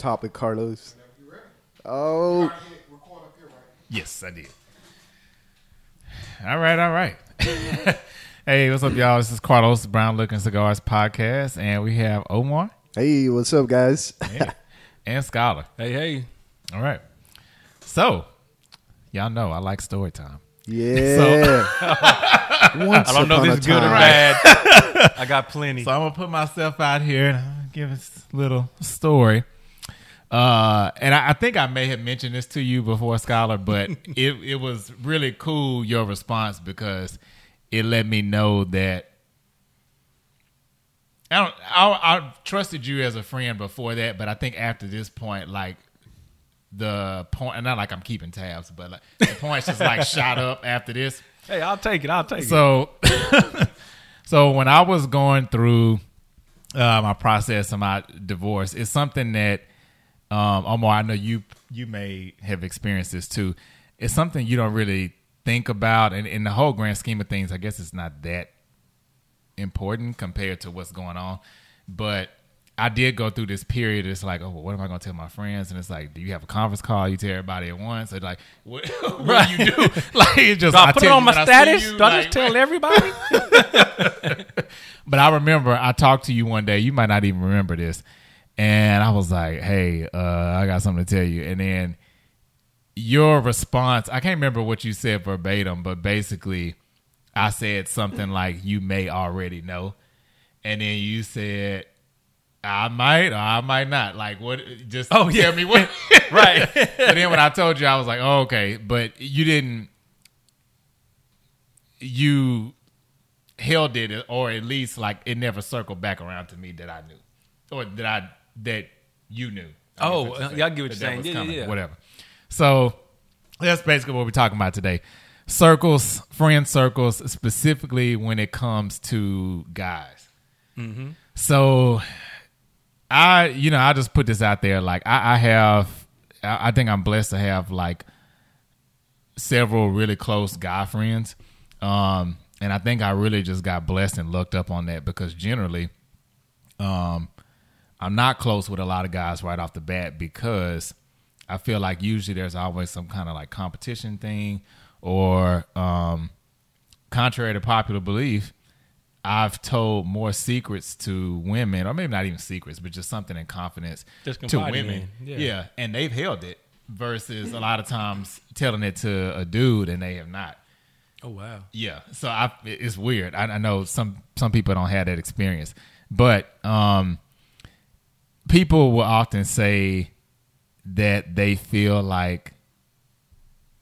topic, Carlos. Oh, Yes, I did. All right, all right. hey, what's up, y'all? This is Carlos Brown Looking Cigars podcast, and we have Omar hey, what's up, guys? and, and Scholar. Hey, hey. All right. So, y'all know I like story time. Yeah. Once I don't know if a this is good or time. bad. I got plenty. So I'm gonna put myself out here and give us a little story. Uh, and I, I think I may have mentioned this to you before, Scholar, but it it was really cool your response because it let me know that I don't I, I trusted you as a friend before that, but I think after this point, like the point, and not like I'm keeping tabs, but like the points just like shot up after this. hey, I'll take it. I'll take it. So, so when I was going through uh, my process of my divorce, it's something that um, Omar, I know you you may have experienced this too. It's something you don't really think about, and in the whole grand scheme of things, I guess it's not that important compared to what's going on. But I did go through this period. It's like, oh, well, what am I going to tell my friends? And it's like, do you have a conference call? You tell everybody at once. It's like, what, what do you do? Like, it's just Do I I put it on my when I see status? you, Do I just tell everybody? But I remember I talked to you one day. You might not even remember this, and I was like, "Hey, uh, I got something to tell you." And then your response, I can't remember what you said verbatim, but basically, I said something like, "You may already know," and then you said. I might or I might not. Like what just Oh, tell yeah. me what right. and then when I told you, I was like, oh, okay. But you didn't, you held it, or at least like it never circled back around to me that I knew, or that I, that you knew. Oh, I should say. yeah, get what you're saying. Yeah, coming, yeah, yeah. Whatever. So that's basically what we're talking about today. Circles, friend circles, specifically when it comes to guys. Mm-hmm. So I, you know, I just put this out there. Like I, I have, I I think I'm blessed to have like several really close guy friends. Um, and I think I really just got blessed and looked up on that because generally, um, I'm not close with a lot of guys right off the bat because I feel like usually there's always some kind of like competition thing or, um, contrary to popular belief, I've told more secrets to women, or maybe not even secrets, but just something in confidence Just to women. yeah. yeah, and they've held it versus a lot of times telling it to a dude and they have not. Oh, wow. Yeah, so I it's weird. I, I know some some people don't have that experience, but um, people will often say that they feel like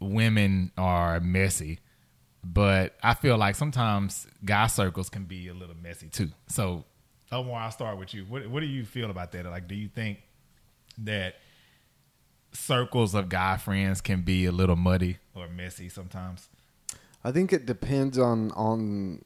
women are messy, but I feel like sometimes guy circles can be a little messy too. So, Omar, I'll start with you. What what do you feel about that? Like, do you think that circles of guy friends can be a little muddy or messy sometimes? I think it depends on on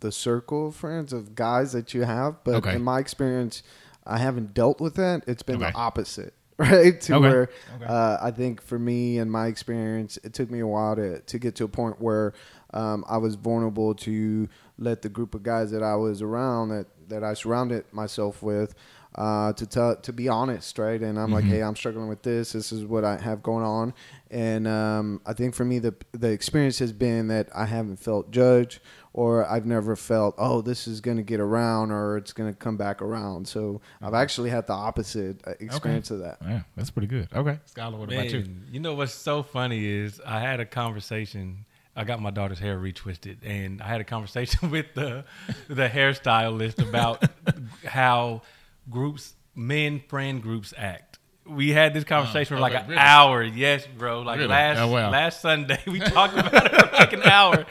the circle of friends of guys that you have, but Okay. in my experience, I haven't dealt with that. It's been Okay. the opposite, right? To Okay. where Okay. uh, I think for me and my experience, it took me a while to to get to a point where um, I was vulnerable to let the group of guys that I was around that that I surrounded myself with. Uh, to tell, to be honest, right? And I'm like, Mm-hmm. hey, I'm struggling with this. This is what I have going on, and um, I think for me, the the experience has been that I haven't felt judged, or I've never felt, oh, this is going to get around, or it's going to come back around. So I've actually had the opposite uh, experience of that. Yeah, that's pretty good. Okay, Scholar, what about you? You know what's so funny is I had a conversation. I got my daughter's hair retwisted, and I had a conversation with the the hairstylist about how groups, men friend groups act. We had this conversation for like okay, an really? hour. Yes, bro. Like Really? last Oh, wow. last Sunday, we talked about it for like an hour.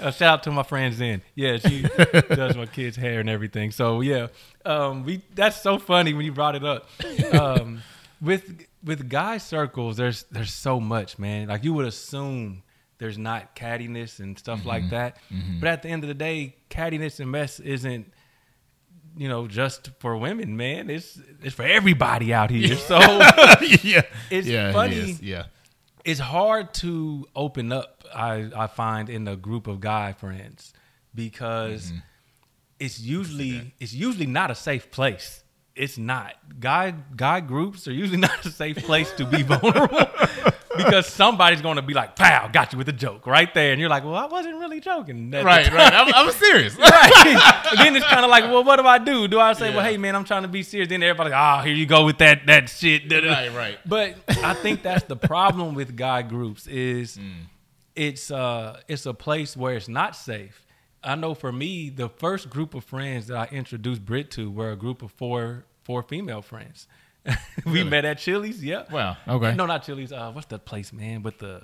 Uh, shout out to my friends then. Yeah, she does my kids' hair and everything. So yeah, um, we that's so funny when you brought it up. Um, with with guy circles, there's there's so much, man. Like you would assume there's not cattiness and stuff like Mm-hmm. that, but at the end of the day, cattiness and mess isn't you know just for women, man. It's it's for everybody out here. So yeah, It's yeah, funny. is. Yeah, it's hard to open up. I I find in a group of guy friends because Mm-hmm. it's usually it's usually not a safe place. it's not. Guy guy groups are usually not a safe place to be vulnerable because somebody's going to be like, "Pow, got you with a joke right there," and you're like, "Well, I wasn't really joking." Right, right. I'm, I'm serious. right. Then it's kind of like, well, what do I do? Do I say, well, hey, man, I'm trying to be serious? Then everybody's like, oh, here you go with that that shit. Right, right. But I think that's the problem with guy groups is Mm. it's uh it's a place where it's not safe. I know for me, the first group of friends that I introduced Brit to were a group of four four female friends. we Really? met at Chili's. Yeah. Wow. Okay. No, not Chili's. Uh, what's that place, man? With the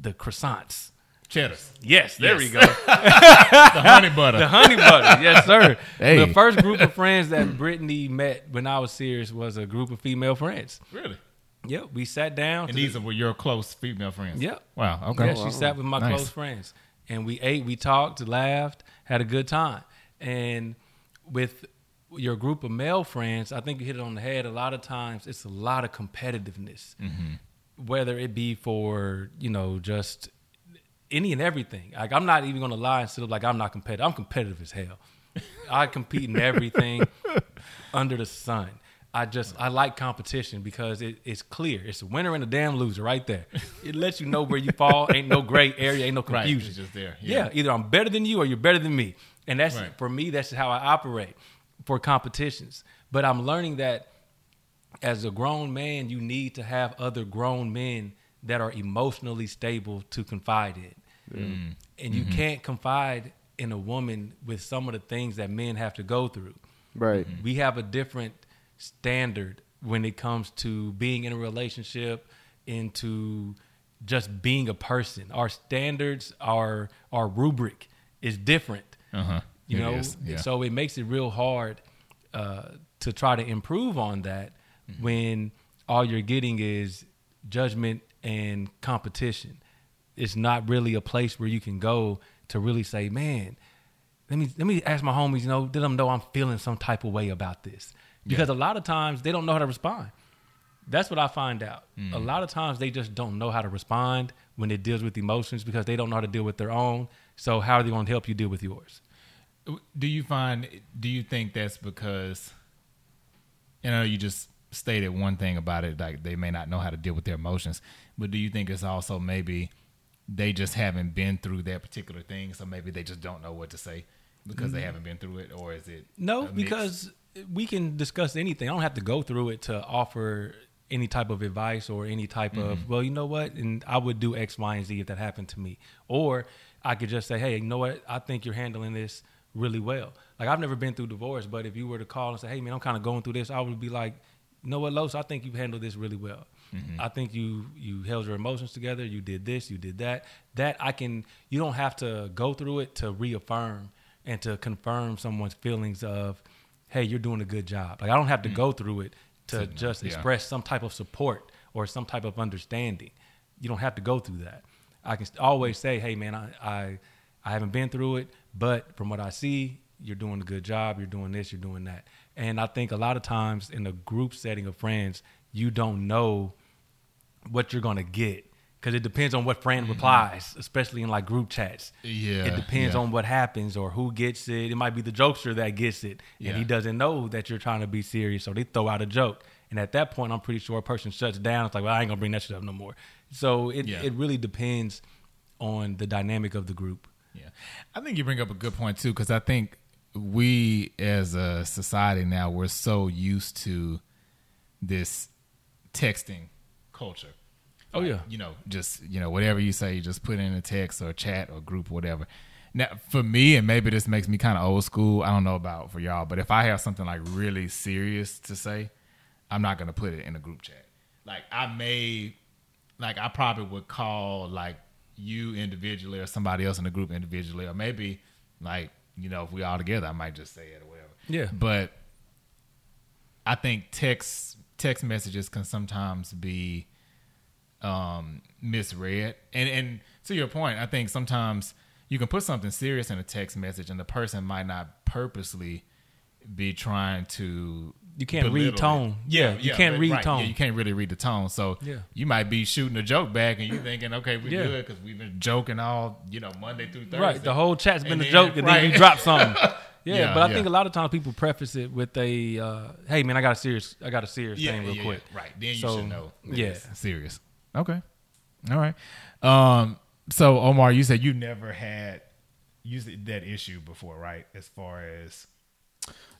the croissants. Cheddars. Yes, there Yes. we go. The honey butter. The honey butter, yes, sir. Hey. The first group of friends that Brittany met when I was serious was a group of female friends. really? Yep, we sat down. And these the- are your close female friends. Yep. Wow. Okay. yeah, she sat with my Nice. close friends, and we ate, we talked, laughed, had a good time. And with your group of male friends, I think you hit it on the head. A lot of times, it's a lot of competitiveness, Mm-hmm. whether it be for you know just any and everything. Like I'm not even gonna lie and sit up like I'm not competitive. I'm competitive as hell. I compete in everything under the sun. I just I like competition because it, it's clear. It's a winner and a damn loser right there. It lets you know where you fall. Ain't no gray area. Ain't no Right. confusion. It's just there. Yeah. either I'm better than you or you're better than me. And that's Right. for me. That's how I operate for competitions. But I'm learning that as a grown man, you need to have other grown men that are emotionally stable to confide in. Mm. And you mm-hmm. can't confide in a woman with some of the things that men have to go through. Right. Mm-hmm. We have a different standard when it comes to being in a relationship, into just being a person. Our standards, our our rubric is different. Uh-huh. You It know, yeah. so it makes it real hard uh, to try to improve on that Mm-hmm. when all you're getting is judgment and competition. It's not really a place where you can go to really say, "Man, let me let me ask my homies, you know, let them know I'm feeling some type of way about this." Because a lot of times they don't know how to respond. That's what I find out. Mm. A lot of times they just don't know how to respond when it deals with emotions because they don't know how to deal with their own. So how are they going to help you deal with yours? Do you find? Do you think that's because? You know, you just stated one thing about it, like they may not know how to deal with their emotions. But do you think it's also maybe they just haven't been through that particular thing, so maybe they just don't know what to say because they mm-hmm. haven't been through it, or is it? No, because we can discuss anything. I don't have to go through it to offer any type of advice or any type of, mm-hmm. well, you know what? And I would do X, Y, and Z if that happened to me. Or I could just say, hey, you know what? I think you're handling this really well. Like I've never been through divorce, but if you were to call and say, hey, man, I'm kind of going through this, I would be like, you know what, Los, I think you've handled this really well. Mm-hmm. I think you you held your emotions together. You did this, you did that. That I can. You don't have to go through it to reaffirm and to confirm someone's feelings of, hey, you're doing a good job. Like I don't have to mm. go through it to To- just yeah. express some type of support or some type of understanding. You don't have to go through that. I can always say, hey, man, I I, I haven't been through it, but from what I see, you're doing a good job. You're doing this. You're doing that. And I think a lot of times in a group setting of friends, you don't know what you're gonna get because it depends on what friend mm-hmm. replies, especially in like group chats. Yeah, it depends yeah. on what happens or who gets it. It might be the jokester that gets it, and Yeah. he doesn't know that you're trying to be serious, so they throw out a joke. And at that point, I'm pretty sure a person shuts down. It's like, well, I ain't gonna bring that shit up no more. So it Yeah. it really depends on the dynamic of the group. Yeah, I think you bring up a good point too, because I think we as a society now we're so used to this texting culture. Oh, Like, yeah. you know, just you know whatever you say, you just put in a text or chat or group or whatever. Now, for me, and maybe this makes me kind of old school. I don't know about for y'all, but if I have something like really serious to say, I'm not gonna put it in a group chat. Like I may, like I probably would call like you individually or somebody else in the group individually, or maybe like you know if we all together, I might just say it or whatever. Yeah. But I think text text messages can sometimes be um, misread, and and to your point, I think sometimes you can put something serious in a text message, and the person might not purposely be trying to. You can't read tone. Yeah, Yeah, you yeah, can't read right. tone. Yeah, you can't really read the tone. So Yeah. you might be shooting a joke back, and you thinking, okay, we're Yeah. good because we've been joking all you know Monday through Thursday. Right. The whole chat's been And a then- joke, and then you drop something. yeah, but I think a lot of times people preface it with a, uh, "Hey, man, I got a serious, I got a serious thing real quick." Right. Then you So, should know. yeah. serious. Okay. All right. Um. So Omar, you said you never had used that issue before, right? As far as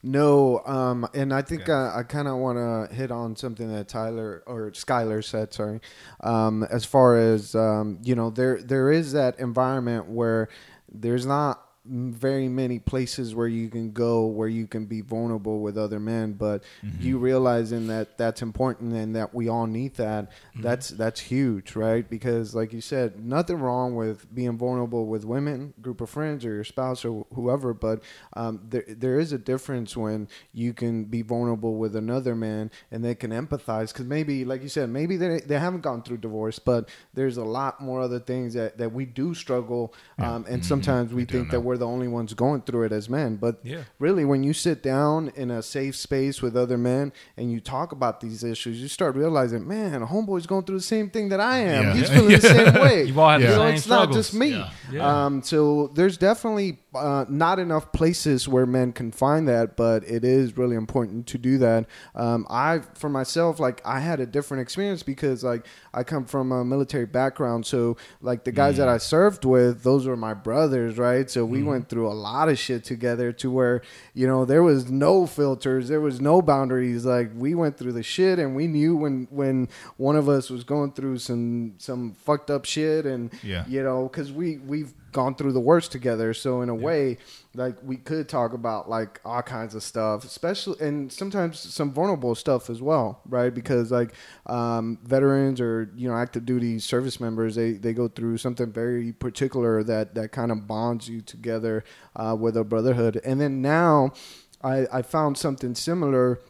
No, um, and I think Okay. uh, I kind of want to hit on something that Tyler or Skylar said. Sorry, um, as far as um, you know, there there is that environment where there's not very many places where you can go where you can be vulnerable with other men but you realizing that that's important and that we all need that that's that's huge right? Because like you said nothing wrong with being vulnerable with women group of friends or your spouse or whoever but um, there, there is a difference when you can be vulnerable with another man and they can empathize because maybe like you said maybe they, they haven't gone through divorce but there's a lot more other things that, that we do struggle um, and sometimes we, We think that we're the only ones going through it as men but Yeah. really when you sit down in a safe space with other men and you talk about these issues you start realizing man a homeboy's going through the same thing that i am Yeah. he's feeling the same way You all have the You know, same it's not just me Yeah. Yeah. um, so there's definitely uh, not enough places where men can find that, but it is really important to do that. Um, I, for myself, like I had a different experience because like I come from a military background, so like the guys that I served with, those were my brothers, right? So we Mm-hmm. went through a lot of shit together to where you know there was no filters, there was no boundaries. Like we went through the shit, and we knew when when one of us was going through some some fucked up shit, and Yeah. you know, because we we've gone through the worst together. So in a way, like we could talk about like all kinds of stuff, especially and sometimes some vulnerable stuff as well, right? Because like um, veterans or you know active duty service members, they they go through something very particular that that kind of bonds you together uh, with a brotherhood. And then now, I I found something similar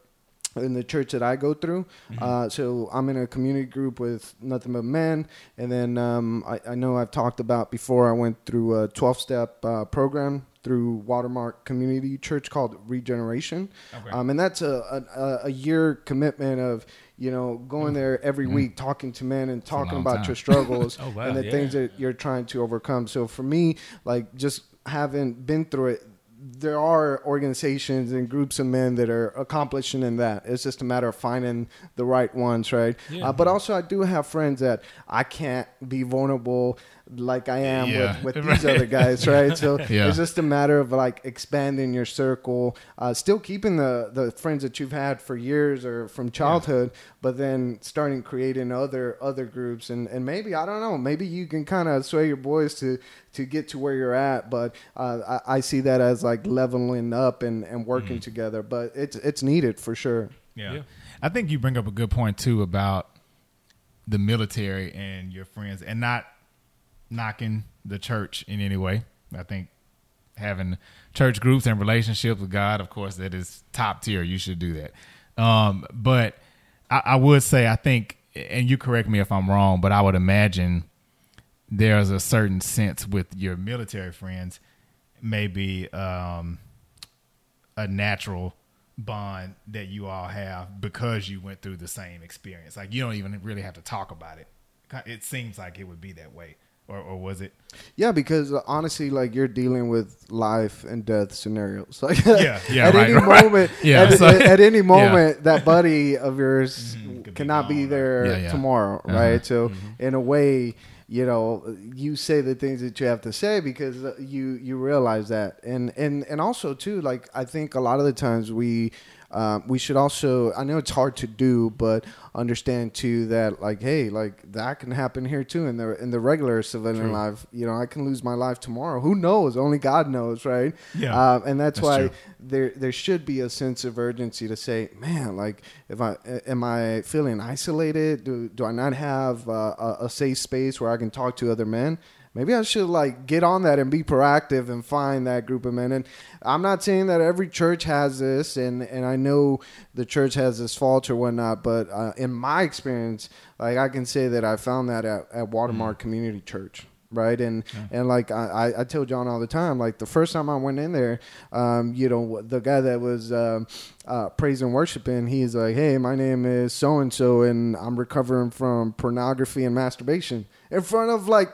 in the church that I go through. Uh, so I'm in a community group with nothing but men. And then um, I, I know I've talked about before, I went through a 12 step uh, program through Watermark Community Church called Regeneration. Okay. Um, and that's a, a, a year commitment of, you know, going there every week, talking to men and talking about time. your struggles Oh, wow, and the yeah. things that you're trying to overcome. So for me, like just having been through it, there are organizations and groups of men that are accomplishing in that. It's just a matter of finding the right ones, right? Yeah. Uh, but also, I do have friends that I can't be vulnerable like I am Yeah. with, with these other guys, right? So Yeah. it's just a matter of like expanding your circle, uh, still keeping the the friends that you've had for years or from childhood, but then starting creating other other groups and and maybe I don't know, maybe you can kind of sway your boys to to get to where you're at, but uh, I, I see that as like leveling up and and working together, but it's it's needed for sure. Yeah. Yeah. I think you bring up a good point too about the military and your friends and not knocking the church in any way. I think having church groups and relationships with God, of course, that is top tier. You should do that. Um, but I, I would say, I think, and you correct me if I'm wrong, but I would imagine there's a certain sense with your military friends, maybe um, a natural bond that you all have because you went through the same experience. Like you don't even really have to talk about it. It seems like it would be that way, or, or was it? Yeah, because uh, honestly, like you're dealing with life and death scenarios. Like, Yeah, yeah, at right, any right. moment, Yeah, at, so- at- at any moment, that buddy of yours Mhm, could be cannot be there? Yeah, yeah. tomorrow, Uh-huh. right? So, in a way, you know, you say the things that you have to say because uh, you you realize that, and and and also too, like I think a lot of the times we. Um, we should also i know it's hard to do but understand too that like hey like that can happen here too in the in the regular civilian True. life you know i can lose my life tomorrow who knows only god knows right Yeah. um, and that's, That's why true. there there should be a sense of urgency to say man like if i am i feeling isolated do, do i not have uh, a, a safe space where i can talk to other men maybe I should like get on that and be proactive and find that group of men. And I'm not saying that every church has this, and and I know the church has this fault or whatnot, but uh, in my experience, like I can say that I found that at, at Watermark Community Church. Right and and like I, I- tell John all the time, like the first time I went in there, um, you know, the guy that was um, uh, praise and worshiping, he's like, "Hey, my name is so and so, and I'm recovering from pornography and masturbation." In front of like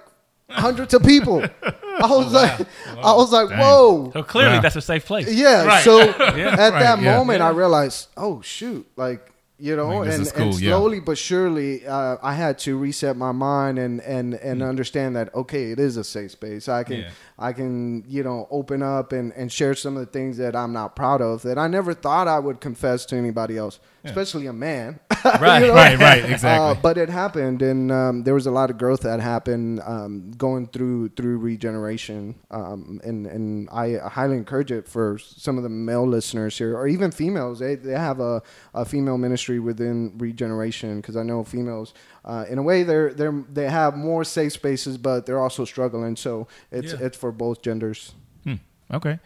hundreds of people. I was like, I was like, Dang. whoa. So clearly, Wow. that's a safe place. Yeah. Right. So Yeah. at Right, that yeah. moment, Yeah. I realized, oh shoot, like you know, Like, this and, cool, and yeah. slowly but surely, uh, I had to reset my mind and and and understand that okay, it is a safe space. I can Mm. Yeah. I can you know open up and and share some of the things that I'm not proud of that I never thought I would confess to anybody else, especially a man. Right, Right, right, exactly. Uh, but it happened, and um, there was a lot of growth that happened um, going through through regeneration, um, and and I highly encourage it for some of the male listeners here, or even females. They they have a, a female ministry within regeneration because I know females, uh, in a way, they're they're they have more safe spaces, but they're also struggling. So it's Yeah. it's for both genders. Hmm. Okay.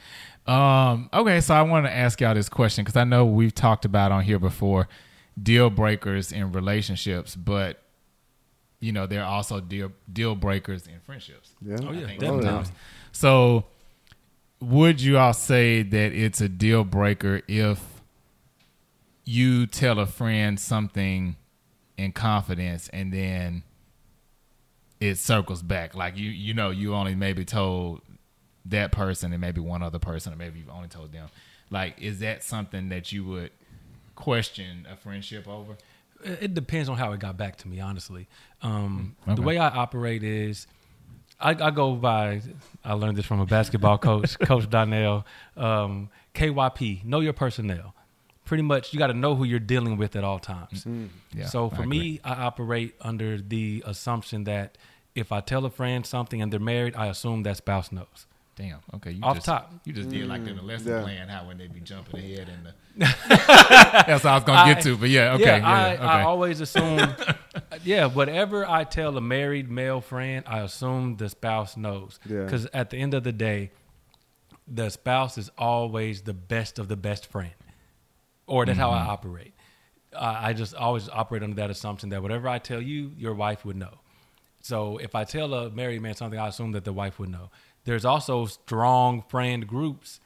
Um, okay, so I want to ask y'all this question because I know we've talked about on here before deal breakers in relationships, but you know there are also deal deal breakers in friendships. Yeah. Oh, yeah, think definitely. sometimes. So, would you all say that it's a deal breaker if you tell a friend something in confidence and then it circles back? Like you, you know, you only maybe told that person and maybe one other person, or maybe you've only told them. Like, is that something that you would question a friendship over? It depends on how it got back to me, honestly. Um, Okay. The way I operate is I, I go by, I learned this from a basketball coach, Coach Donnell, um, KYP, know your personnel. Pretty much, you got to know who you're dealing with at all times. Yeah, so for agree. me, I operate under the assumption that if I tell a friend something and they're married, I assume that spouse knows. Damn. Okay. You Off just, top. You just did like in the lesson Yeah. plan how when they be jumping ahead and the. That's what I was gonna get to, but yeah. Okay. Yeah. I, okay. I always assume, yeah, whatever I tell a married male friend, I assume the spouse knows. Yeah. Because at the end of the day, the spouse is always the best of the best friend, or that's how Mm-hmm. I operate. I I just always operate under that assumption that whatever I tell you, your wife would know. So if I tell a married man something, I assume that the wife would know. There's also strong friend groups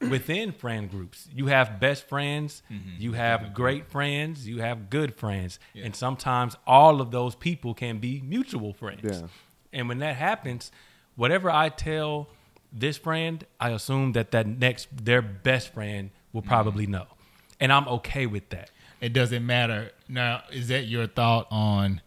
within friend groups. You have best friends, mm-hmm. you have great friends, you have good friends, and sometimes all of those people can be mutual friends. Yeah. And when that happens, whatever I tell this friend, I assume that that next their best friend will mm-hmm. probably know, and I'm okay with that. It doesn't matter. Now, is that your thought on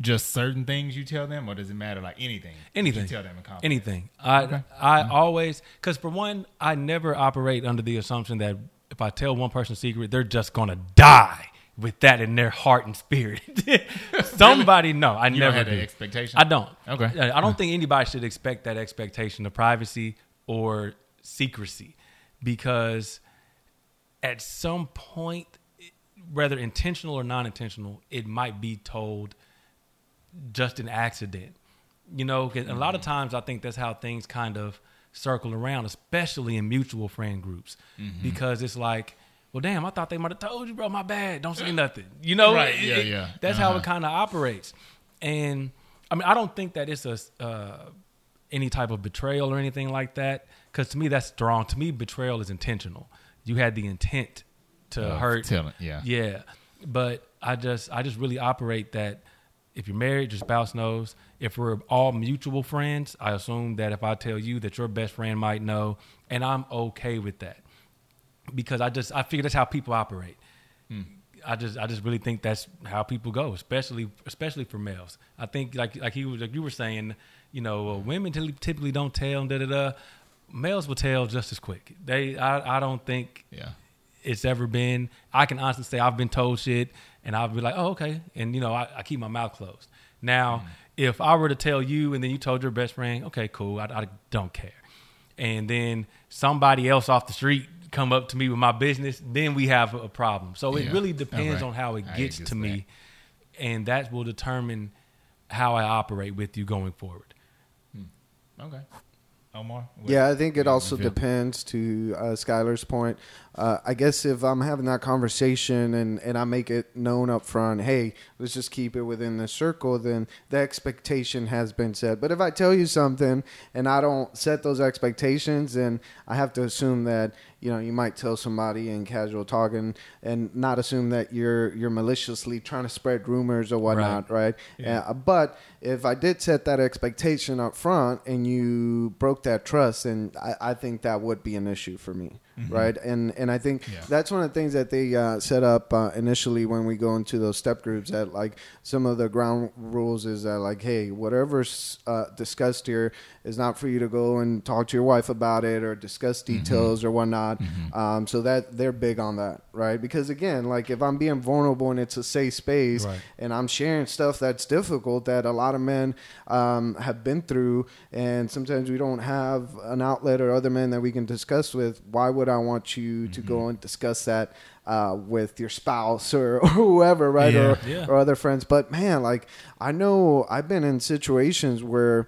just certain things you tell them, or does it matter like anything? anything you tell them in confidence. anything i Okay. i always because for one i never operate under the assumption that if i tell one person a secret they're just gonna die with that in their heart and spirit somebody no i You never have do. expectation. i don't Okay. I- i don't think anybody should expect that expectation of privacy or secrecy because at some point whether intentional or non-intentional it might be told just an accident. You know, 'cause a lot of times I think that's how things kind of circle around, especially in mutual friend groups, because it's like, well, damn, I thought they might have told you, bro. My bad. Don't say nothing. You know, Right, It- yeah, it- yeah. That's how Uh-huh. it kind of operates. And I mean, I don't think that it's a uh, any type of betrayal or anything like that, because to me that's strong. To me, betrayal is intentional. You had the intent to Of hurt. yeah. Yeah, but I just I just really operate that if you're married, your spouse knows. If we're all mutual friends, I assume that if I tell you that your best friend might know, and I'm okay with that because I just I figure that's how people operate. I just I just really think that's how people go, especially especially for males. I think like like he was like you were saying, you know, uh, women typically- typically don't tell da da da. Males will tell just as quick. They I I don't think Yeah. it's ever been. I can honestly say I've been told shit, and I'll be like, oh okay, and you know I, I keep my mouth closed. Now, if I were to tell you, and then you told your best friend, okay, cool, I, I don't care, and then somebody else off the street come up to me with my business, then we have a problem. So it really depends Alright. on how it gets to that. me, and that will determine how I operate with you going forward. Okay. Omar. Yeah, I think it also depends to uh, Skylar's point. Uh, I guess if I'm having that conversation and, and I make it known up front, hey, let's just keep it within the circle, then the expectation has been set. But if I tell you something and I don't set those expectations, then I have to assume that you know you might tell somebody in casual talking and not assume that you're you're maliciously trying to spread rumors or whatnot, right? Yeah. Uh, but if I did set that expectation up front and you broke that trust, then I, I think that would be an issue for me, right? And and I think Yeah. that's one of the things that they uh, set up uh, initially when we go into those step groups. That like some of the ground rules is that like, hey, whatever's uh, discussed here is not for you to go and talk to your wife about it or discuss details or whatnot. Um, so that they're big on that, right? Because again, like if I'm being vulnerable and it's a safe space, Right. and I'm sharing stuff that's difficult that a lot of men um, have been through, and sometimes we don't have an outlet or other men that we can discuss with. Why would I want you to go and discuss that uh, with your spouse or, or whoever, right? Yeah. Or, Yeah. or other friends. But man, like I know I've been in situations where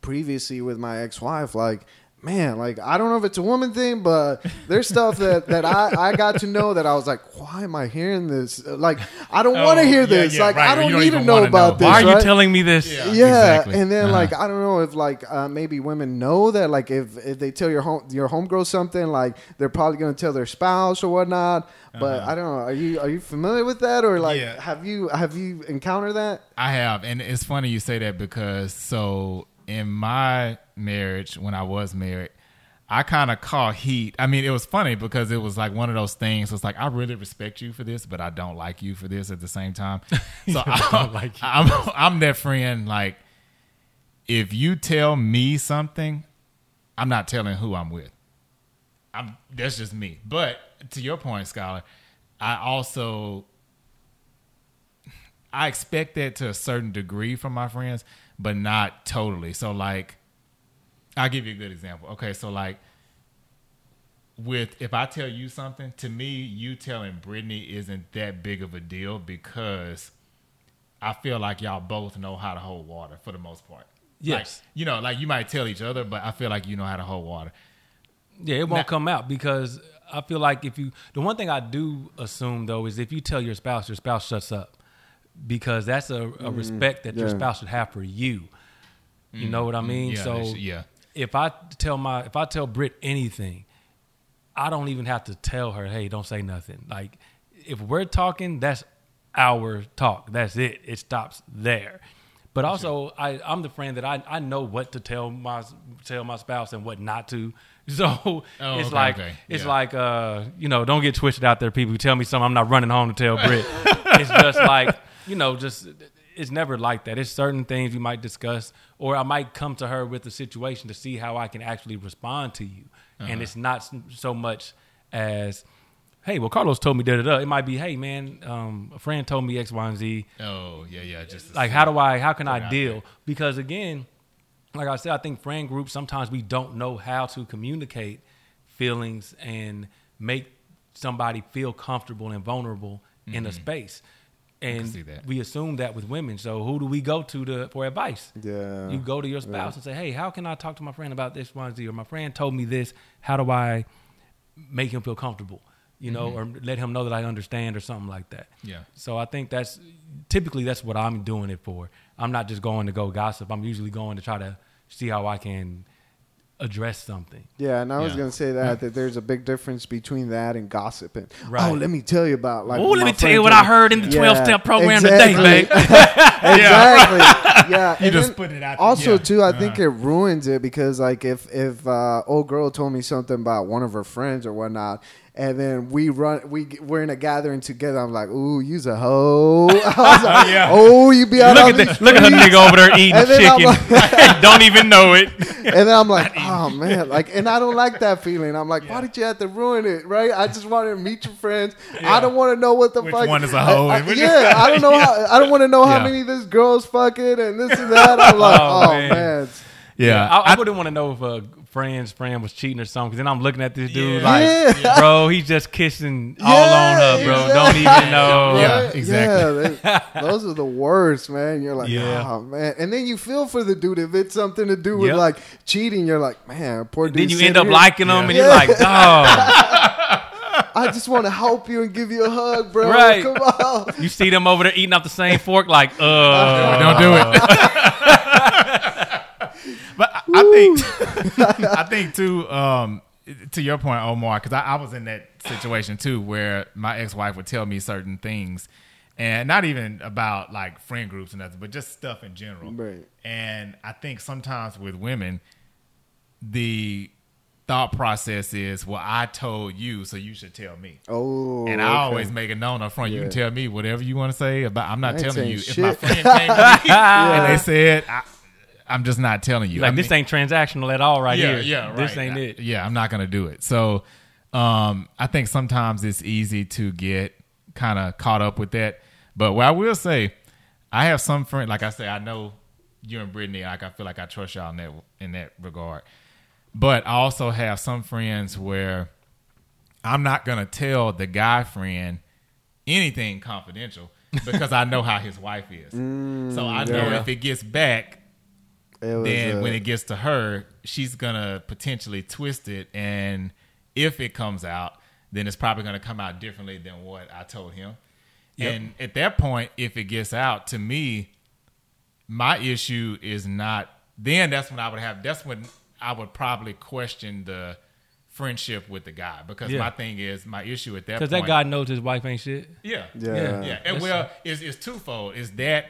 previously with my ex-wife like man like i don't know if it's a woman thing but there's stuff that that i i got to know that i was like why am i hearing this like i don't want to Oh, hear yeah, this yeah, like right. i don't don't need to know about know. this Why are you right? telling me this? Yeah. yeah, exactly. and then Uh-huh. like I don't know if like uh, maybe women know that like if if they tell your home your homegirl something like they're probably gonna tell their spouse or whatnot. But Uh-huh. I don't know. Are you are you familiar with that or like Yeah. have you have you encountered that? I have, and it's funny you say that because so in my marriage, when I was married, I kind of caught heat. I mean, it was funny because it was like one of those things. It's like I really respect you for this, but I don't like you for this at the same time. So I'm, like you. I'm I'm that friend. Like, if you tell me something, I'm not telling who I'm with. I'm that's just me. But to your point, scholar, I also I expect that to a certain degree from my friends, but not totally. So like I'll give you a good example. Okay, so like with if I tell you something, to me, you telling Brittany isn't that big of a deal because I feel like y'all both know how to hold water for the most part. Yes. Like, you know, like you might tell each other, but I feel like you know how to hold water. Yeah, it won't Now- come out because I feel like if you, the one thing I do assume though is if you tell your spouse, your spouse shuts up because that's a, a mm, respect that your spouse should have for you. You mm, know what I mm, mean? Yeah, so yeah. If I tell my, if I tell Britt anything, I don't even have to tell her, hey, don't say nothing. Like if we're talking, that's our talk. That's it. It stops there. But also, I, I'm the friend that I, I know what to tell my tell my spouse and what not to. So Oh, it's okay, like okay. it's Yeah. like uh you know don't get twisted out there. People tell me something, I'm not running home to tell Britt. it's just like you know just it's never like that. It's certain things you might discuss, or I might come to her with a situation to see how I can actually respond to you, Uh-huh. and it's not so much as. Hey, well, Carlos told me da da da. It might be, hey man, um, a friend told me X, Y, and Z Oh, yeah, yeah. Just like how do I how can I deal? Because again, like I said, I think friend groups sometimes we don't know how to communicate feelings and make somebody feel comfortable and vulnerable in a space. And Mm-hmm. see that. we assume that with women. So who do we go to to for advice? Yeah. You go to your spouse and say, "Hey, how can I talk to my friend about this, one Z? Or my friend told me this. How do I make him feel comfortable? You know, or let him know that I understand, or something like that." Mm-hmm. Yeah. So I think that's typically that's what I'm doing it for. I'm not just going to go gossip. I'm usually going to try to see how I can address something. Yeah, and I was Yeah. gonna say that that there's a big difference between that and gossiping. Right. Oh, let me tell you about like. Oh, let me tell you what told I heard in the 12 Yeah, step program exactly. today, babe. exactly. Yeah. and just put it out. Also, Yeah. too, I think Uh-huh. it ruins it because, like, if if uh, old girl told me something about one of her friends or whatnot, and then we run, we we're in a gathering together. I'm like, ooh, you's a hoe. I was like, Yeah. Oh, you be out look on at these the, look at the nigga over there eating And then I'm chicken. Don't even know it. And then I'm like, oh man, like, and I don't like that feeling. I'm like, why did you have to ruin it, right? I just wanted to meet your friends. Yeah. I don't want to know what the Which fuck. one is a I- hoe I- and which- yeah, I don't know how. I don't want to know how Yeah. many of this girls fucking and this and that. I'm like, Oh, oh, man. man. Yeah, I, I wouldn't want to know if a friend's friend was cheating or something. Because then I'm looking at this dude Yeah. like, Yeah. bro, he's just kissing all Yeah, on her, bro. exactly. Don't even know. Yeah, exactly. Yeah, they- those are the worst, man. You're like, Yeah. oh man, and then you feel for the dude if it's something to do with Yep. like cheating. You're like, man, poor dude. Then you end up here. liking them, and you're like, dog. I just want to help you and give you a hug, bro. Right. Come on. You see them over there eating off the same fork, like, uh, don't do it. But I, I think, I think too. Um, to your point, Omar, because I, I was in that situation too, where my ex-wife would tell me certain things, and not even about like friend groups and nothing, but just stuff in general. Right. And I think sometimes with women, the thought process is, "Well, I told you, so you should tell me." Oh, And I okay. always make it known up front. You can tell me whatever you want to say about. I'm not telling you. If my friend came to me and they said, I, "I'm just not telling you." Like I this mean- ain't transactional at all, right yeah, here. Yeah, right. This ain't I- it. Yeah, I'm not gonna do it. So, um, I think sometimes it's easy to get kind of caught up with that. But what I will say, I have some friends. Like I say, I know you and Brittany. Like I feel like I trust y'all in that in that regard. But I also have some friends where I'm not gonna tell the guy friend anything confidential because I know how his wife is. so I know yeah. if it gets back, It was, then uh, when it gets to her, she's gonna potentially twist it, and if it comes out, then it's probably gonna come out differently than what I told him. And at that point, if it gets out to me, my issue is not. Then that's when I would have. That's when I would probably question the friendship with the guy because Yeah. my thing is my issue at that Because that guy knows his wife ain't shit. yeah, Yeah. yeah, And That's- well, it's, it's twofold. Is that,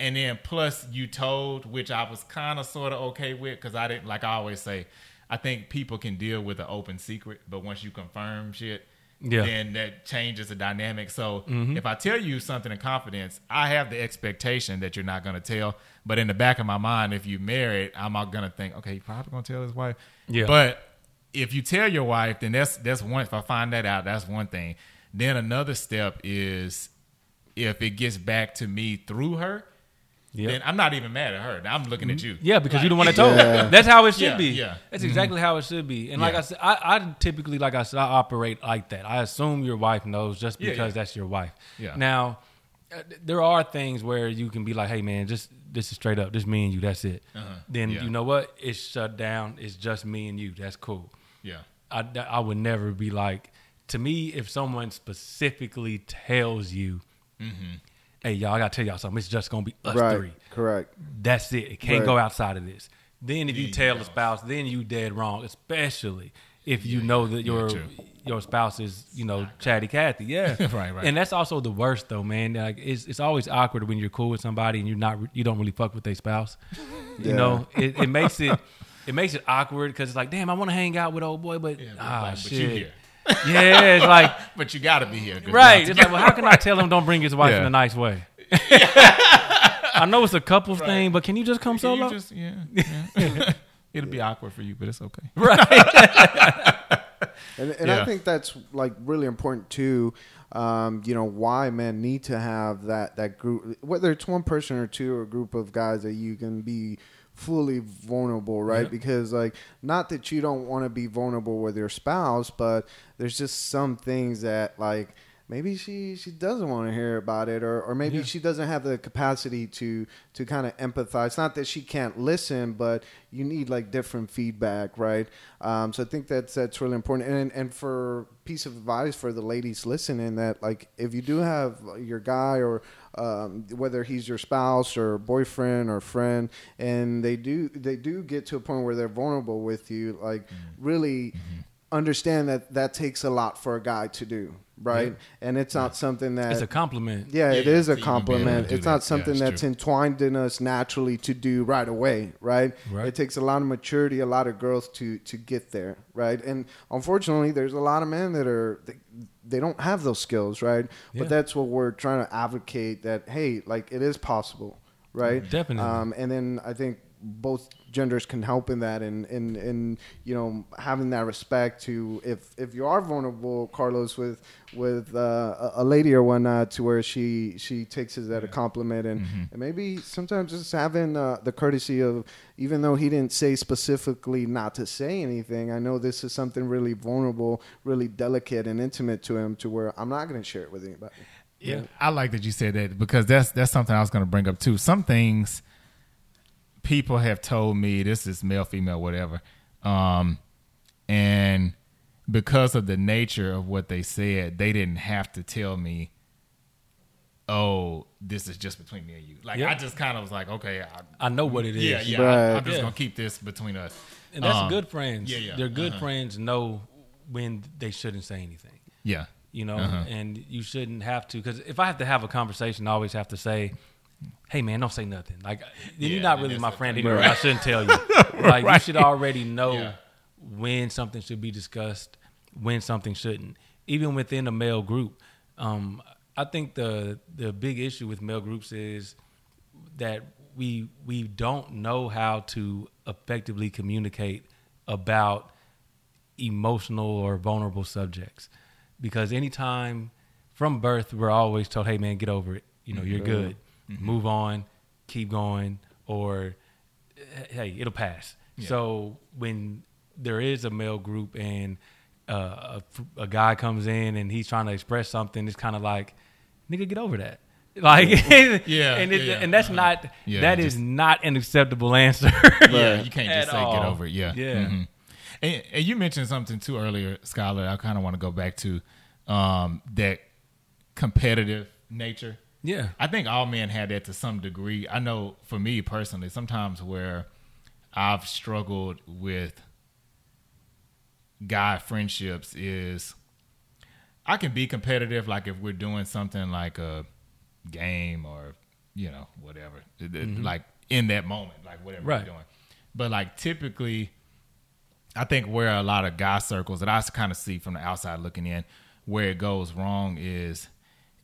and then plus you told, which I was kind of sort of okay with because I didn't like I always say, I think people can deal with an open secret, but once you confirm shit, Yeah. then that changes the dynamic. So Mm-hmm. if I tell you something in confidence, I have the expectation that you're not going to tell. But in the back of my mind, if you married, I'm not going to think, okay, you probably going to tell his wife. Yeah. But if you tell your wife, then that's that's one. If I find that out, that's one thing. Then another step is if it gets back to me through her, Yeah. then I'm not even mad at her. I'm looking at you. Yeah, because Like, you the one that told. Yeah. That's how it should Yeah, be. yeah. That's exactly how it should be. And like Yeah. I said, I, I typically, like I said, I operate like that. I assume your wife knows just because yeah. that's your wife. Yeah. Now, uh, there are things where you can be like, "Hey, man, just this is straight up, just me and you. That's it." Uh-huh. Then Yeah. you know what? It's shut down. It's just me and you. That's cool. Yeah. I, I would never be like to me if someone specifically tells you, Mm-hmm. "Hey, y'all, I gotta tell y'all something. It's just gonna be us right, three." correct. That's it. It can't Right. go outside of this. Then if you you tell don't. the spouse, then you dead wrong, especially if you know that Yeah, your true. your spouse is, you know, chatty Cathy. Yeah. Right, right. And that's also the worst though, man. Like it's it's always awkward when you're cool with somebody and you're not you don't really fuck with their spouse. You know, it, it makes it it makes it awkward because it's like, damn, I want to hang out with old boy, but Yeah, but ah like, but you shit. Here. Yeah, it's like But you got to be here. right. It's like, well, how can I tell him don't bring his wife Yeah. in a nice way? I know it's a couples thing, but can you just come Can you solo? just- yeah, yeah. It'll be awkward for you, but it's okay. And, and I Yeah. think that's like really important too. Um, you know why men need to have that that group, whether it's one person or two or a group of guys that you can be fully vulnerable, right? Yeah. Because like, not that you don't want to be vulnerable with your spouse, but there's just some things that like maybe she she doesn't want to hear about it or or maybe Yeah. she doesn't have the capacity to to kind of empathize. Not that she can't listen but you need like different feedback right? Um, so i think that's that's really important. And and for piece of advice for the ladies listening that like if you do have your guy or um, whether he's your spouse or boyfriend or friend and they do they do get to a point where they're vulnerable with you like really understand that that takes a lot for a guy to do right and it's not something that It's a compliment. yeah, it Yeah, is to a even be able to compliment. do It's that. not Yeah, something it's that's true. entwined in us naturally to do right away, right? Right. It takes a lot of maturity, a lot of growth to to get there, right? And unfortunately, there's a lot of men that are they, they don't have those skills, right? Yeah. But that's what we're trying to advocate that hey, like it is possible, right? Definitely. Um, and then I think both genders can help in that and and and you know having that respect to if if you are vulnerable carlos with with uh, a lady or whatnot to where she she takes it as a compliment and, and maybe sometimes just having uh, the courtesy of even though he didn't say specifically not to say anything i know this is something really vulnerable really delicate and intimate to him to where i'm not going to share it with anybody. Yeah, I like that you said that because that's that's something I was going to bring up too. Some things people have told me this is male, female, whatever, um, and because of the nature of what they said, they didn't have to tell me. Oh, this is just between me and you. Like Yeah. I just kind of was like, okay, I, I know what it is. yeah, yeah, Right. I, am just Yeah. gonna keep this between us. And that's Um, good friends. yeah, yeah. They're good Uh-huh. friends know when they shouldn't say anything. Yeah, You know, Uh-huh. and you shouldn't have to because if I have to have a conversation, I always have to say, "Hey, man, don't say nothing." Like Yeah, you're not really my friend anyway. Right. I shouldn't tell you. Like you should already know Yeah. when something should be discussed, when something shouldn't. Even within a male group, um, I think the the big issue with male groups is that we we don't know how to effectively communicate about emotional or vulnerable subjects because anytime from birth we're always told hey man get over it you know you're good move on keep going or hey it'll pass Yeah. so when there is a male group and uh, a, a guy comes in and he's trying to express something it's kind of like nigga get over that like Yeah, and it, yeah, yeah. and that's Uh-huh. not Yeah, that is just- not an acceptable answer yeah. You can't just say get over it. Yeah, Yeah. Mhm. And, and you mentioned something too earlier, Skylar. I kind of want to go back to um, that competitive nature. Yeah I think all men had that to some degree. I know for me personally, sometimes where I've struggled with guy friendships is I can be competitive, like if we're doing something like a game or you know whatever, it- mm-hmm. like in that moment, like whatever Right. we're doing. But like typically, I think where a lot of guy circles that I kind of see from the outside looking in, where it goes wrong is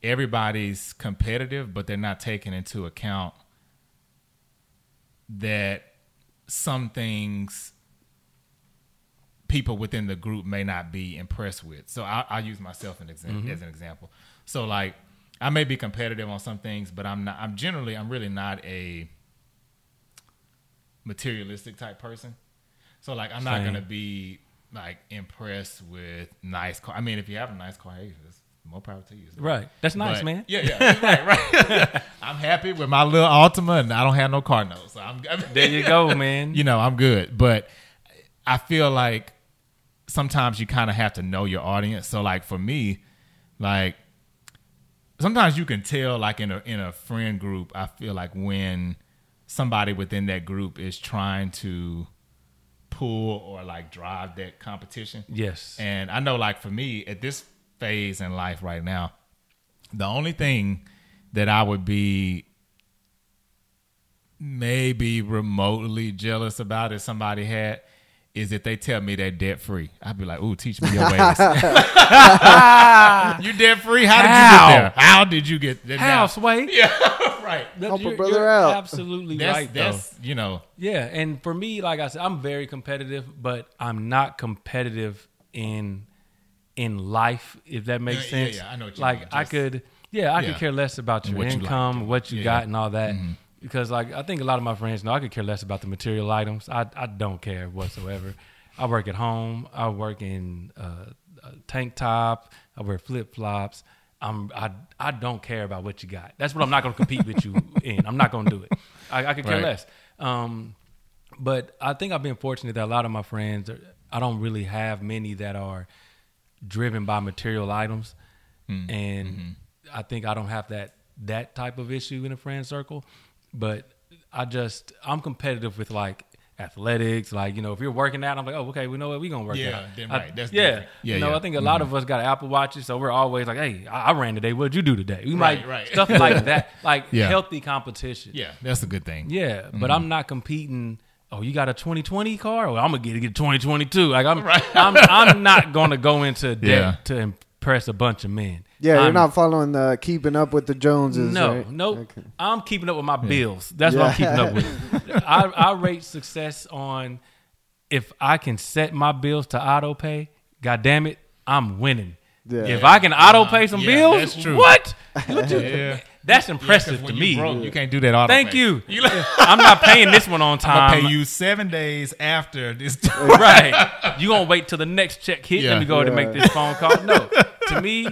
everybody's competitive, but they're not taking into account that some things people within the group may not be impressed with. So I, I use myself an exa- mm-hmm. as an example. So like I may be competitive on some things, but I'm not. I'm generally I'm really not a materialistic type person. So like I'm not gonna be like impressed with nice car. I mean, if you have a nice car, hey, more power to you. right that's nice But- man Yeah, yeah, right, right. I'm happy with my little Altima, and I don't have no car notes, so I'm. there you go man you know, I'm good. But I feel like sometimes you kind of have to know your audience. So like for me, like sometimes you can tell like in a in a friend group, I feel like when somebody within that group is trying to pull or like drive that competition. yes And I know, like for me, at this phase in life right now, the only thing that I would be maybe remotely jealous about if somebody had is if they tell me they're debt free. I'd be like, "Ooh, teach me your ways." you debt free? How did How? you get there? How did you get there? how Now- sway Yeah, right. Help you're- brother you're out. absolutely That's right though you know Yeah, and for me, like I said, I'm very competitive, but I'm not competitive in in life. If that makes Yeah, yeah, sense. yeah, I know what you like mean, I could, yeah, I Yeah. could care less about your what you like, income, what you Yeah, got, yeah. Mm-hmm. and all that. Because like I think a lot of my friends know I could care less about the material items. I I don't care whatsoever. I work at home. I work in uh, a tank top. I wear flip flops. I'm I I don't care about what you got. That's what I'm not going to compete with you in. I'm not going to do it. I, I could care Right. less. Um, but I think I've been fortunate that a lot of my friends, are, I don't really have many that are driven by material items, Hmm. and Mm-hmm. I think I don't have that that type of issue in a friend circle. But I just I'm competitive with like athletics, like you know if you're working out, I'm like, oh okay, we know what we gonna work Yeah, out. then right, that's yeah, different. Yeah, you know yeah. I think a lot of us got Apple watches, so we're always like, hey, I, I ran today. What'd you do today? We Right, might right. stuff like that, like Yeah. healthy competition. yeah, that's a good thing. Yeah, but Mm-hmm. I'm not competing. Oh, you got a 2020 car? Well, I'm gonna get a 2022. Like I'm, Right. I'm, I'm not gonna go into debt Yeah. to impress a bunch of men. Yeah, you're I'm- not following the keeping up with the Joneses. No, right? nope. Okay. I'm keeping up with my bills. That's what I'm keeping up with. I, I rate success on if I can set my bills to auto pay. God damn it, I'm winning. Yeah. If I can auto pay uh-huh. some Yeah, bills, that's true. what? What you- Yeah. That's Yeah, 'cause impressive when to you me. broke, you can't do that auto Thank pay. you. You like, I'm not paying this one on I'm time. gonna pay you seven days after this. right. You gonna wait till the next check hit? Yeah. Let me go ahead and make this phone call. No, to me,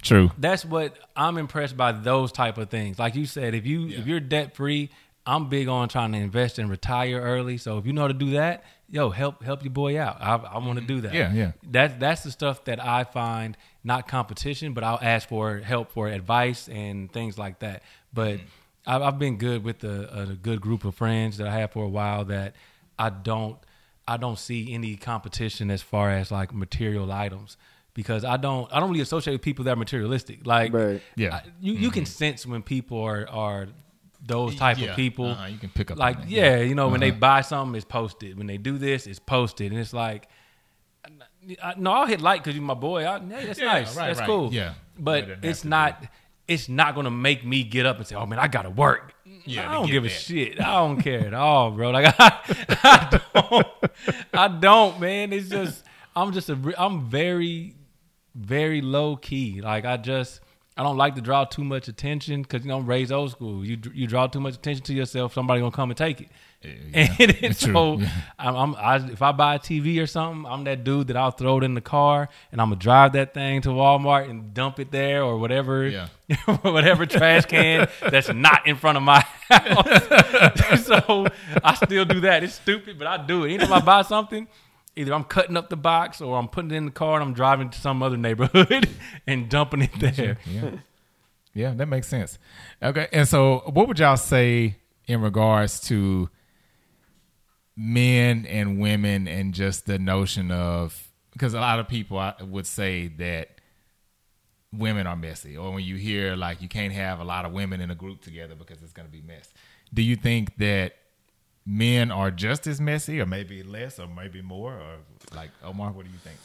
True. that's what I'm impressed by. Those type of things, like you said, if you if you're debt free, I'm big on trying to invest and retire early. So if you know how to do that, yo, help help your boy out. I, I want to mm-hmm. do that. Yeah, yeah. That's that's the stuff that I find not competition, but I'll ask for help for advice and things like that. But I've, I've been good with a, a good group of friends that I have for a while that I don't I don't see any competition as far as like material items because I don't I don't really associate with people that are materialistic. Like Right. Yeah. I- you you can sense when people are are those type Yeah. of people. Uh-huh. You can pick up like on that. yeah, you know when they Uh-huh. buy something it's posted. When they do this it's posted and it's like I, no, I'll hit like because you're my boy. I, hey, that's Yeah, nice. right, that's right. cool. Yeah. but But it it's not. It's not gonna make me get up and say, "Oh man, I gotta work." Yeah, I don't get give a shit. I don't care at all, bro. Like I, I don't. I don't, man. It's just I'm just a. re- I'm very, very low key. Like I just. I don't like to draw too much attention because you know I'm raised old school. You you draw too much attention to yourself, somebody gonna come and take it. Yeah, And so. Yeah. I'm, I'm I, if I buy a TV or something, I'm that dude that I'll throw it in the car and I'm gonna drive that thing to Walmart and dump it there or whatever, Yeah. whatever trash can that's not in front of my house. so I still do that. It's stupid, but I do it. Anytime I buy something, either I'm cutting up the box or I'm putting it in the car and I'm driving to some other neighborhood and dumping it there. Yeah. Yeah, that makes sense. Okay. And so what would y'all say in regards to men and women and just the notion of because a lot of people I would say that women are messy or when you hear like you can't have a lot of women in a group together because it's going to be mess. Do you think that men are just as messy or maybe less or maybe more or like Omar what do you think?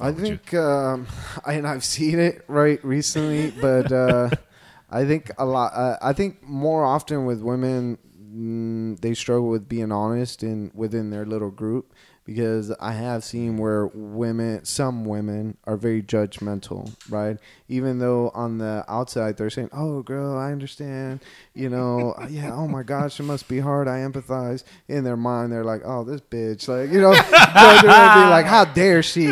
I think, um, and I've seen it right recently, but uh, I think a lot. Uh, I think more often with women, mm, they struggle with being honest in within their little group because I have seen where women, some women, are very judgmental, right? Even though on the outside they're saying, "Oh, girl, I understand," you know, yeah, oh my gosh, it must be hard. I empathize. In their mind, they're like, "Oh, this bitch," like you know, they're gonna be like, "How dare she?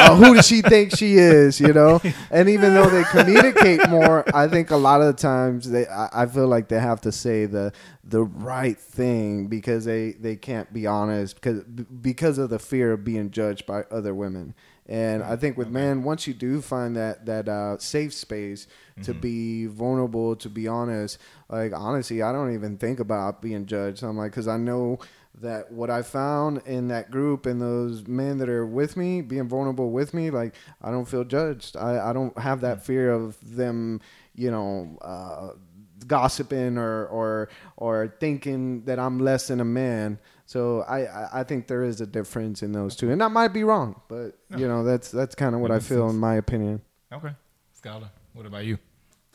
Uh, who does she think she is?" You know. And even though they communicate more, I think a lot of the times they, I, I feel like they have to say the the right thing because they they can't be honest because because of the fear of being judged by other women. And I think with men, once you do find that that uh, safe space to be vulnerable, to be honest, like honestly, I don't even think about being judged. I'm like, because I know that what I found in that group and those men that are with me, being vulnerable with me, like I don't feel judged. I, I don't have that fear of them, you know, uh, gossiping or or or thinking that I'm less than a man. So I, I I think there is a difference in those two, and I might be wrong, but you know that's that's kind of what I feel sense. in my opinion. Okay. Scholar, what about you?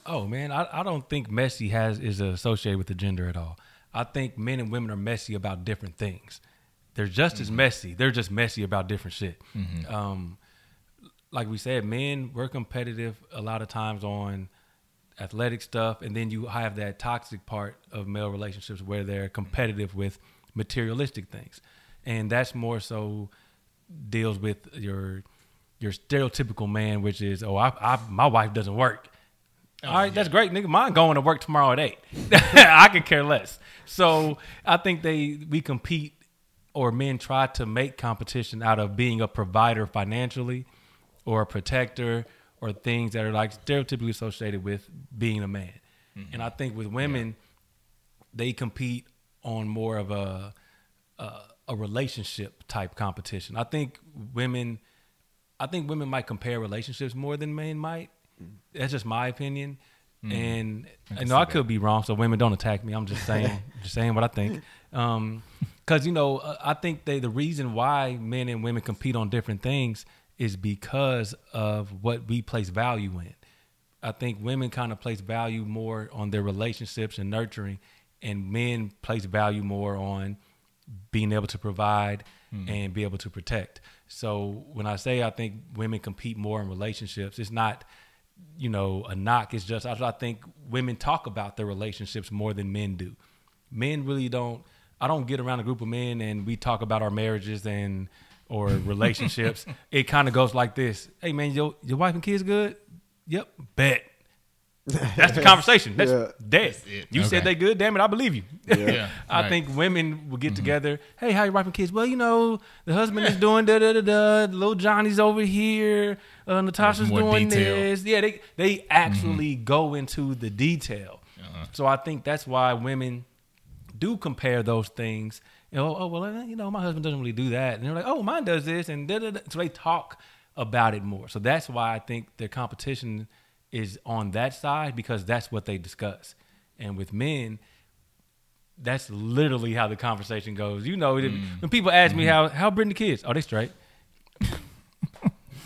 Oh man, I, I don't think messy has is associated with the gender at all. I think men and women are messy about different things. They're just as messy. They're just messy about different shit. Um, like we said, men we're competitive a lot of times on athletic stuff, and then you have that toxic part of male relationships where they're competitive with materialistic things, and that's more so deals with your your stereotypical man, which is oh, I, I my wife doesn't work. All right, oh, that's great, nigga. Mine going to work tomorrow at eight. I could care less. So I think they we compete, or men try to make competition out of being a provider financially, or a protector, or things that are like stereotypically associated with being a man. Mm-hmm. And I think with women, they compete on more of a, a a relationship type competition. I think women, I think women might compare relationships more than men might. That's just my opinion. Mm. And I know I could that. be wrong, so women don't attack me. I'm just saying, just saying what I think. Um, because you know, uh, I think they the reason why men and women compete on different things is because of what we place value in. I think women kind of place value more on their relationships and nurturing, and men place value more on being able to provide mm. and be able to protect. So when I say I think women compete more in relationships, it's not, you know, a knock. It's just I, I think women talk about their relationships more than men do. Men really don't. I don't get around a group of men and we talk about our marriages and or relationships. it kind of goes like this: Hey man, your your wife and kids good? Yep, bet. That's the conversation. That's Yeah. dead. it. You Okay. said they good. Damn it, I believe you. Yeah, I right. think women will get mm-hmm. together. Hey, how you wiping kids? Well, you know, the husband is doing da da da da. Little Johnny's over here. Uh, Natasha's doing detail. this. Yeah, they they actually mm-hmm. go into the detail. Uh-huh. So I think that's why women do compare those things. You know, oh well, eh, you know, my husband doesn't really do that, and they're like, oh, mine does this, and da, da, da. so they talk about it more. So that's why I think their competition is on that side because that's what they discuss. And with men, that's literally how the conversation goes. You know, Mm. when people ask Mm-hmm. me how how Brittany kids, oh, they straight.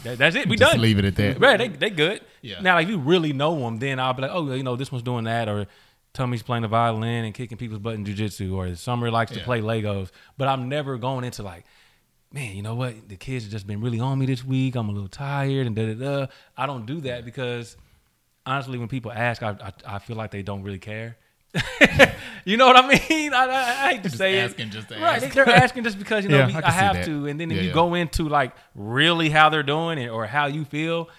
That- that's it. We Just done. leave it at that. Right, they they good. Yeah. Now, like if you really know them, then I'll be like, oh, you know, this one's doing that, or Tummy's playing the violin and kicking people's butt in jujitsu, or Summer likes to Yeah. play Legos. But I'm never going into like, man, you know what? The kids have just been really on me this week. I'm a little tired and da da da. I don't do that because honestly, when people ask, I I, I feel like they don't really care. you know what I mean? I, I, I hate to Just say asking it. just to right? ask. They're asking just because you know Yeah, we, I I, have to, and then if Yeah, you yeah. go into like really how they're doing it or how you feel,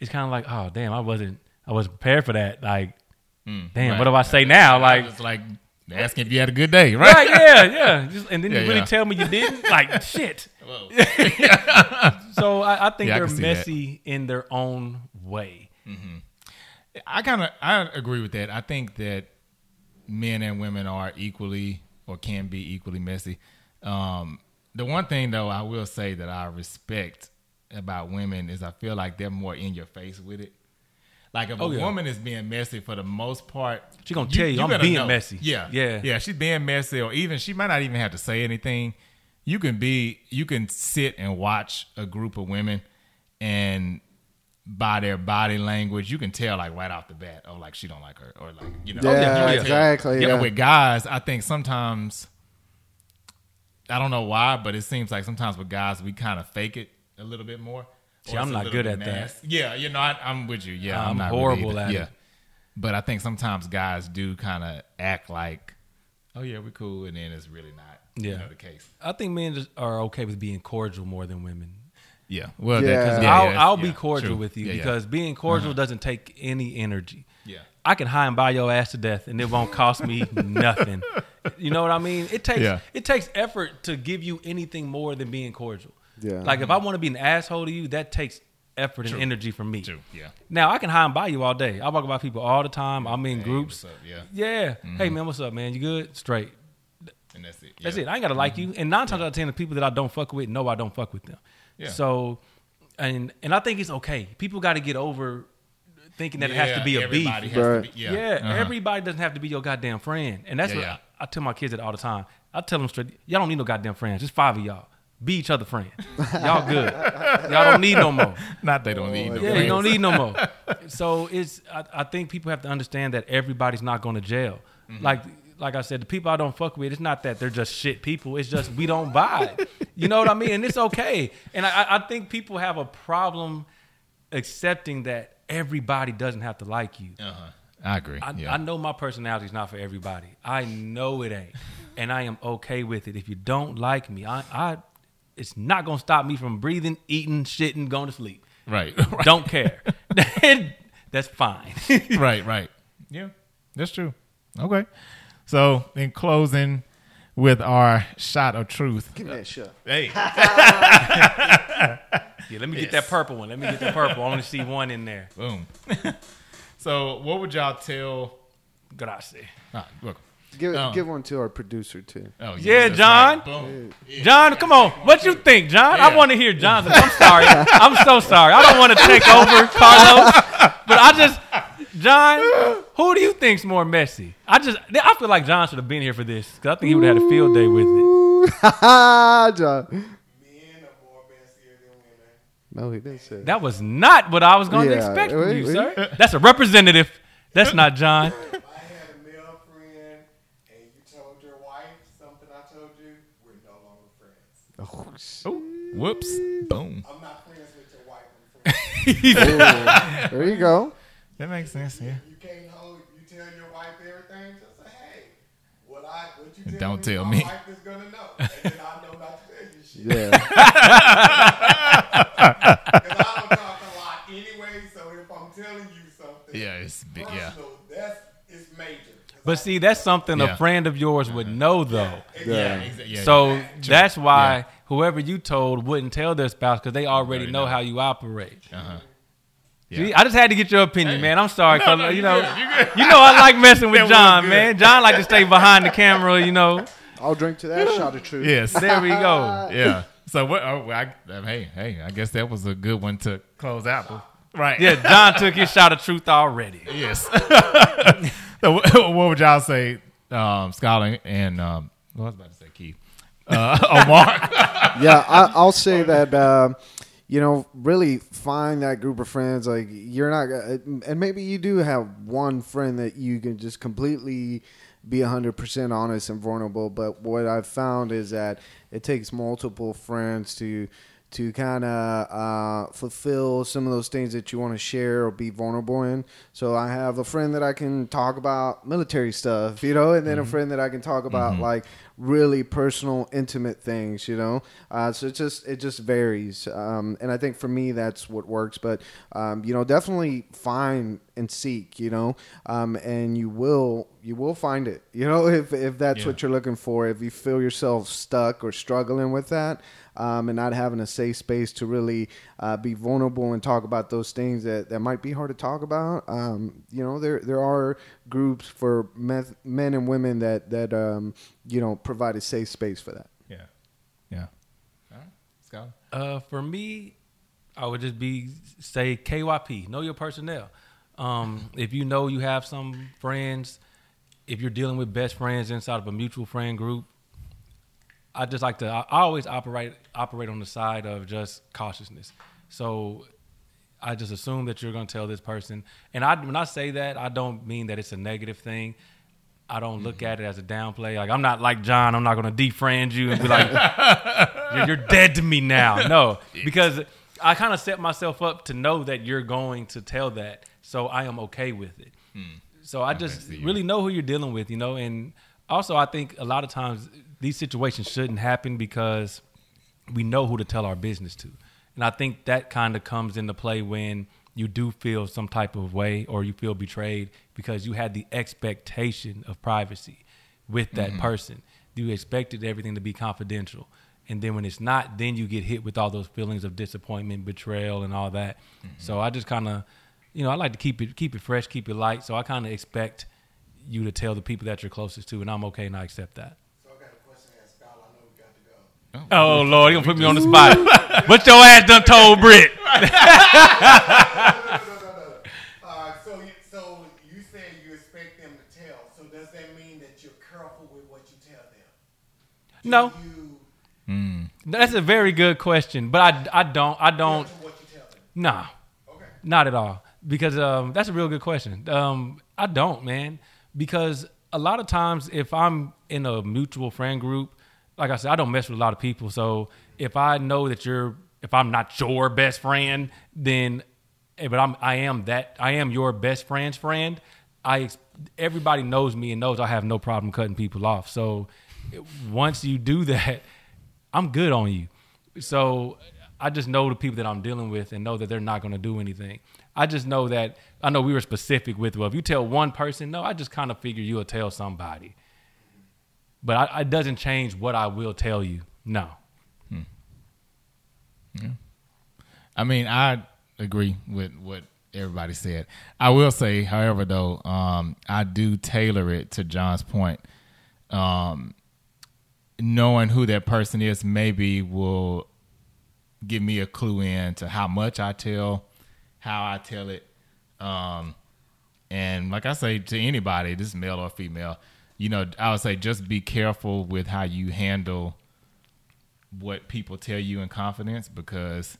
it's kind of like, oh damn, I wasn't I wasn't prepared for that. Like, damn, Mm, Right. what do I say now? Like, it's like asking if you had a good day, right? right? Yeah, yeah. Just, and then Yeah, you really yeah. tell me you didn't. Like, shit. So I, I think Yeah, they're can see that. messy in their own way. I kind of I agree with that. I think that men and women are equally or can be equally messy. Um, the one thing though I will say that I respect about women is I feel like they're more in your face with it. Like if Oh, a yeah. woman is being messy for the most part, She gonna tell you, I'm gonna being messy. Yeah, Yeah. yeah. She's being messy, or even she might not even have to say anything. You can be, you can sit and watch a group of women, and by their body language, you can tell like right off the bat, oh, like she don't like her, or like you know, Yeah, oh, you can tell. exactly, You know, yeah. with guys, I think sometimes I don't know why, but it seems like sometimes with guys we kind of fake it a little bit more. See, I'm not good bit at that. Yeah, you know, I, I'm with you. Yeah, I'm, I'm not really horrible either. at it. yeah. But I think sometimes guys do kind of act like, oh yeah, we're cool, and then it's really not. You Yeah. know, the case. I think men are okay with being cordial more than women. Yeah. Well, Yeah. that, 'cause- Yeah, I'll, that's- I'll be yeah, cordial true. with you Yeah, yeah. because being cordial doesn't take any energy. Yeah. I can hi and bye your ass to death, and it won't cost me nothing. You know what I mean? It takes Yeah. it takes effort to give you anything more than being cordial. Yeah. Like if I want to be an asshole to you, that takes effort True. and energy from me. True. Yeah. Now I can hi and bye you all day. I walk by people all the time. I'm in Hey, groups. what's up? Yeah. Yeah. Mm-hmm. Hey man, what's up, man? You good? Straight. And that's it. That's Yeah. it. I ain't gotta like you. And nine times out of ten, the people that I don't fuck with know I don't fuck with them. Yeah. So, and and I think it's okay. People got to get over thinking that it has to be a beef. everybody has Right. to be- yeah. Yeah, Uh-huh. everybody doesn't have to be your goddamn friend, and that's Yeah, what yeah. I, I tell my kids that all the time. I tell them straight, y'all don't need no goddamn friends. Just five of y'all. Be each other friends. Y'all good. y'all don't need no more. Not they don't need no Yeah, you don't need no more. So it's I, I think people have to understand that everybody's not going to jail. Mm-hmm. Like like I said, the people I don't fuck with, it's not that they're just shit people. It's just we don't vibe. You know what I mean? And it's okay. And I, I think people have a problem accepting that everybody doesn't have to like you. Uh-huh. I agree. I, yeah. I know my personality is not for everybody. I know it ain't, and I am okay with it. If you don't like me, I, I it's not gonna stop me from breathing, eating, shitting, going to sleep. right. right. Don't care. That's fine. right, right. Yeah, that's true. Okay. So, in closing, with our shot of truth. Give me that shit. Hey, yeah, let me get that purple one. Let me get that purple. I want to see one in there. boom. so, what would y'all tell? Grazie. Ah, look. Give, Oh. give one to our producer too. Oh, Yeah, that's John. right. Boom. Yeah. John, come on. What you think, John? Yeah. I want to hear John's. I'm sorry. I'm so sorry. I don't want to take over Carlos, but I just, John, who do you think's more messy? I just, I feel like John should have been here for this because I think he would have had a field day with it. John. Men are more messier than women. No, he didn't say that. That was not what I was going to expect from you, sir. That's a representative. That's not John. If I had a male friend and you told your wife something I told you, we're no longer friends. Oh, Oh, whoops. Boom. I'm not friends with your wife. I'm friends. there you go. That makes sense. Yeah. you can't hold. You tell your wife everything. Just say, hey, what I what you tell Don't me, tell my me. wife is gonna know, and then I know not to tell you shit. Yeah. Because I don't talk a lot anyway. So if I'm telling you something, Yeah, it's big. Yeah. personal, that's it's major. 'Cause But see, that's something Yeah. a friend of yours would know, though. Yeah. exa- yeah. So that's why Yeah. whoever you told wouldn't tell their spouse because they already Already know, know. how you operate. Uh-huh. Yeah. See, I just had to get your opinion, Hey. man. I'm sorry, No, 'cause, no, you you know, good, you know, I like messing with John, man. John like to stay behind the camera, you know. I'll drink to that shot of truth. Yes. There we go. yeah. So what? Oh, I, uh, hey, hey, I guess that was a good one to close out. Right. Yeah, John took his shot of truth already. Yes. so what, what would y'all say, um, Scotland and um, what was about to say, Keith? Uh, Omar. yeah, I, I'll say that. Um, you know, really find that group of friends. Like you're not, and maybe you do have one friend that you can just completely be 100% honest and vulnerable. But what I've found is that it takes multiple friends to to kind of uh, fulfill some of those things that you want to share or be vulnerable in. So I have a friend that I can talk about military stuff, you know, and then a friend that I can talk about like really personal, intimate things, you know. Uh, so it just it just varies, um, and I think for me that's what works. But um, you know, definitely find and seek, you know, um, and you will you will find it, you know, if if that's Yeah. what you're looking for. If you feel yourself stuck or struggling with that. Um, and not having a safe space to really uh, be vulnerable and talk about those things that, that might be hard to talk about. Um, you know, there there are groups for men, men and women that that um, you know provide a safe space for that. yeah. Yeah. All right. Scotland. Uh, for me, I would just be say KYP, know your personnel. Um, if you know you have some friends, if you're dealing with best friends inside of a mutual friend group, I just like to. I I always operate operate on the side of just cautiousness. So I just assume that you're going to tell this person. And I when I say that, I don't mean that it's a negative thing. I don't look at it as a downplay. Like I'm not like John. I'm not going to defriend you and be like, you're, you're dead to me now. No, because I kind of set myself up to know that you're going to tell that, so I am okay with it. So I just really know who you're dealing with, you know. And also, I think a lot of times these situations shouldn't happen because we know who to tell our business to. And I think that kind of comes into play when you do feel some type of way or you feel betrayed because you had the expectation of privacy with that mm-hmm. person. You expected everything to be confidential. And then when it's not, then you get hit with all those feelings of disappointment, betrayal, and all that. Mm-hmm. So I just kind of, you know, I like to keep it keep it fresh, keep it light. So I kind of expect you to tell the people that you're closest to, and I'm okay and I accept that. So I got a question to ask Scott. I know we got to go. Oh Lord, you gonna put me on the spot. what your ass done told Britt? no, no, no, no. Uh, so, you, so you said you expect them to tell. So does that mean that you're careful with what you tell them? No. You That's a very good question, but I, I don't I don't careful what you tell them. nah, Okay. not at all because um that's a real good question. Um I don't man because a lot of times if I'm in a mutual friend group, like I said, I don't mess with a lot of people. So if I know that you're if I'm not your best friend, then eh, but I'm I am that I am your best friend's friend. I everybody knows me and knows I have no problem cutting people off. So eh, once you do that, I'm good on you. So I just know the people that I'm dealing with and know that they're not going to do anything. I just know that I know we were specific with well, if you tell one person, no, I just kind of figure you'll tell somebody. But I, it doesn't change what I will tell you. No. I mean, I agree with what everybody said. I will say, however, though, um, I do tailor it to John's point. Um, knowing who that person is maybe will give me a clue in to how much I tell, how I tell it. Um, and like I say to anybody, this male or female, you know, I would say just be careful with how you handle what people tell you in confidence because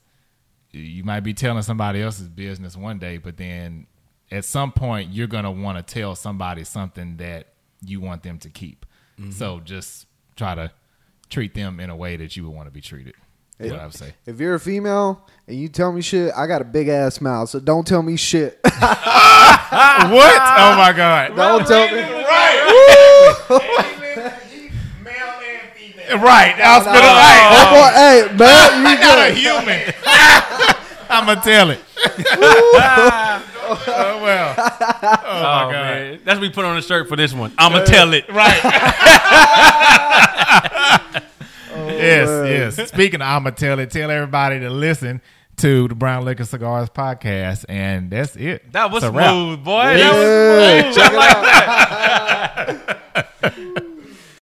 you might be telling somebody else's business one day, but then at some point you're gonna want to tell somebody something that you want them to keep. Mm-hmm. So just try to treat them in a way that you would want to be treated. Is what I would say. If you're a female and you tell me shit, I got a big ass mouth, so don't tell me shit. what? Oh my God! don't tell me. Right. male and female. Right, I was gonna Oh, boy, hey, man, you I got a human. I'm gonna tell it. oh well. Oh, Oh, my God. man. That's what we put on the shirt for this one. I'ma uh, tell it. Right yes, yes. Speaking of I'ma tell it, tell everybody to listen to the Brown Liquor Cigars podcast, and that's it. That was smooth, boy. Yeah. That was smooth. Check it out.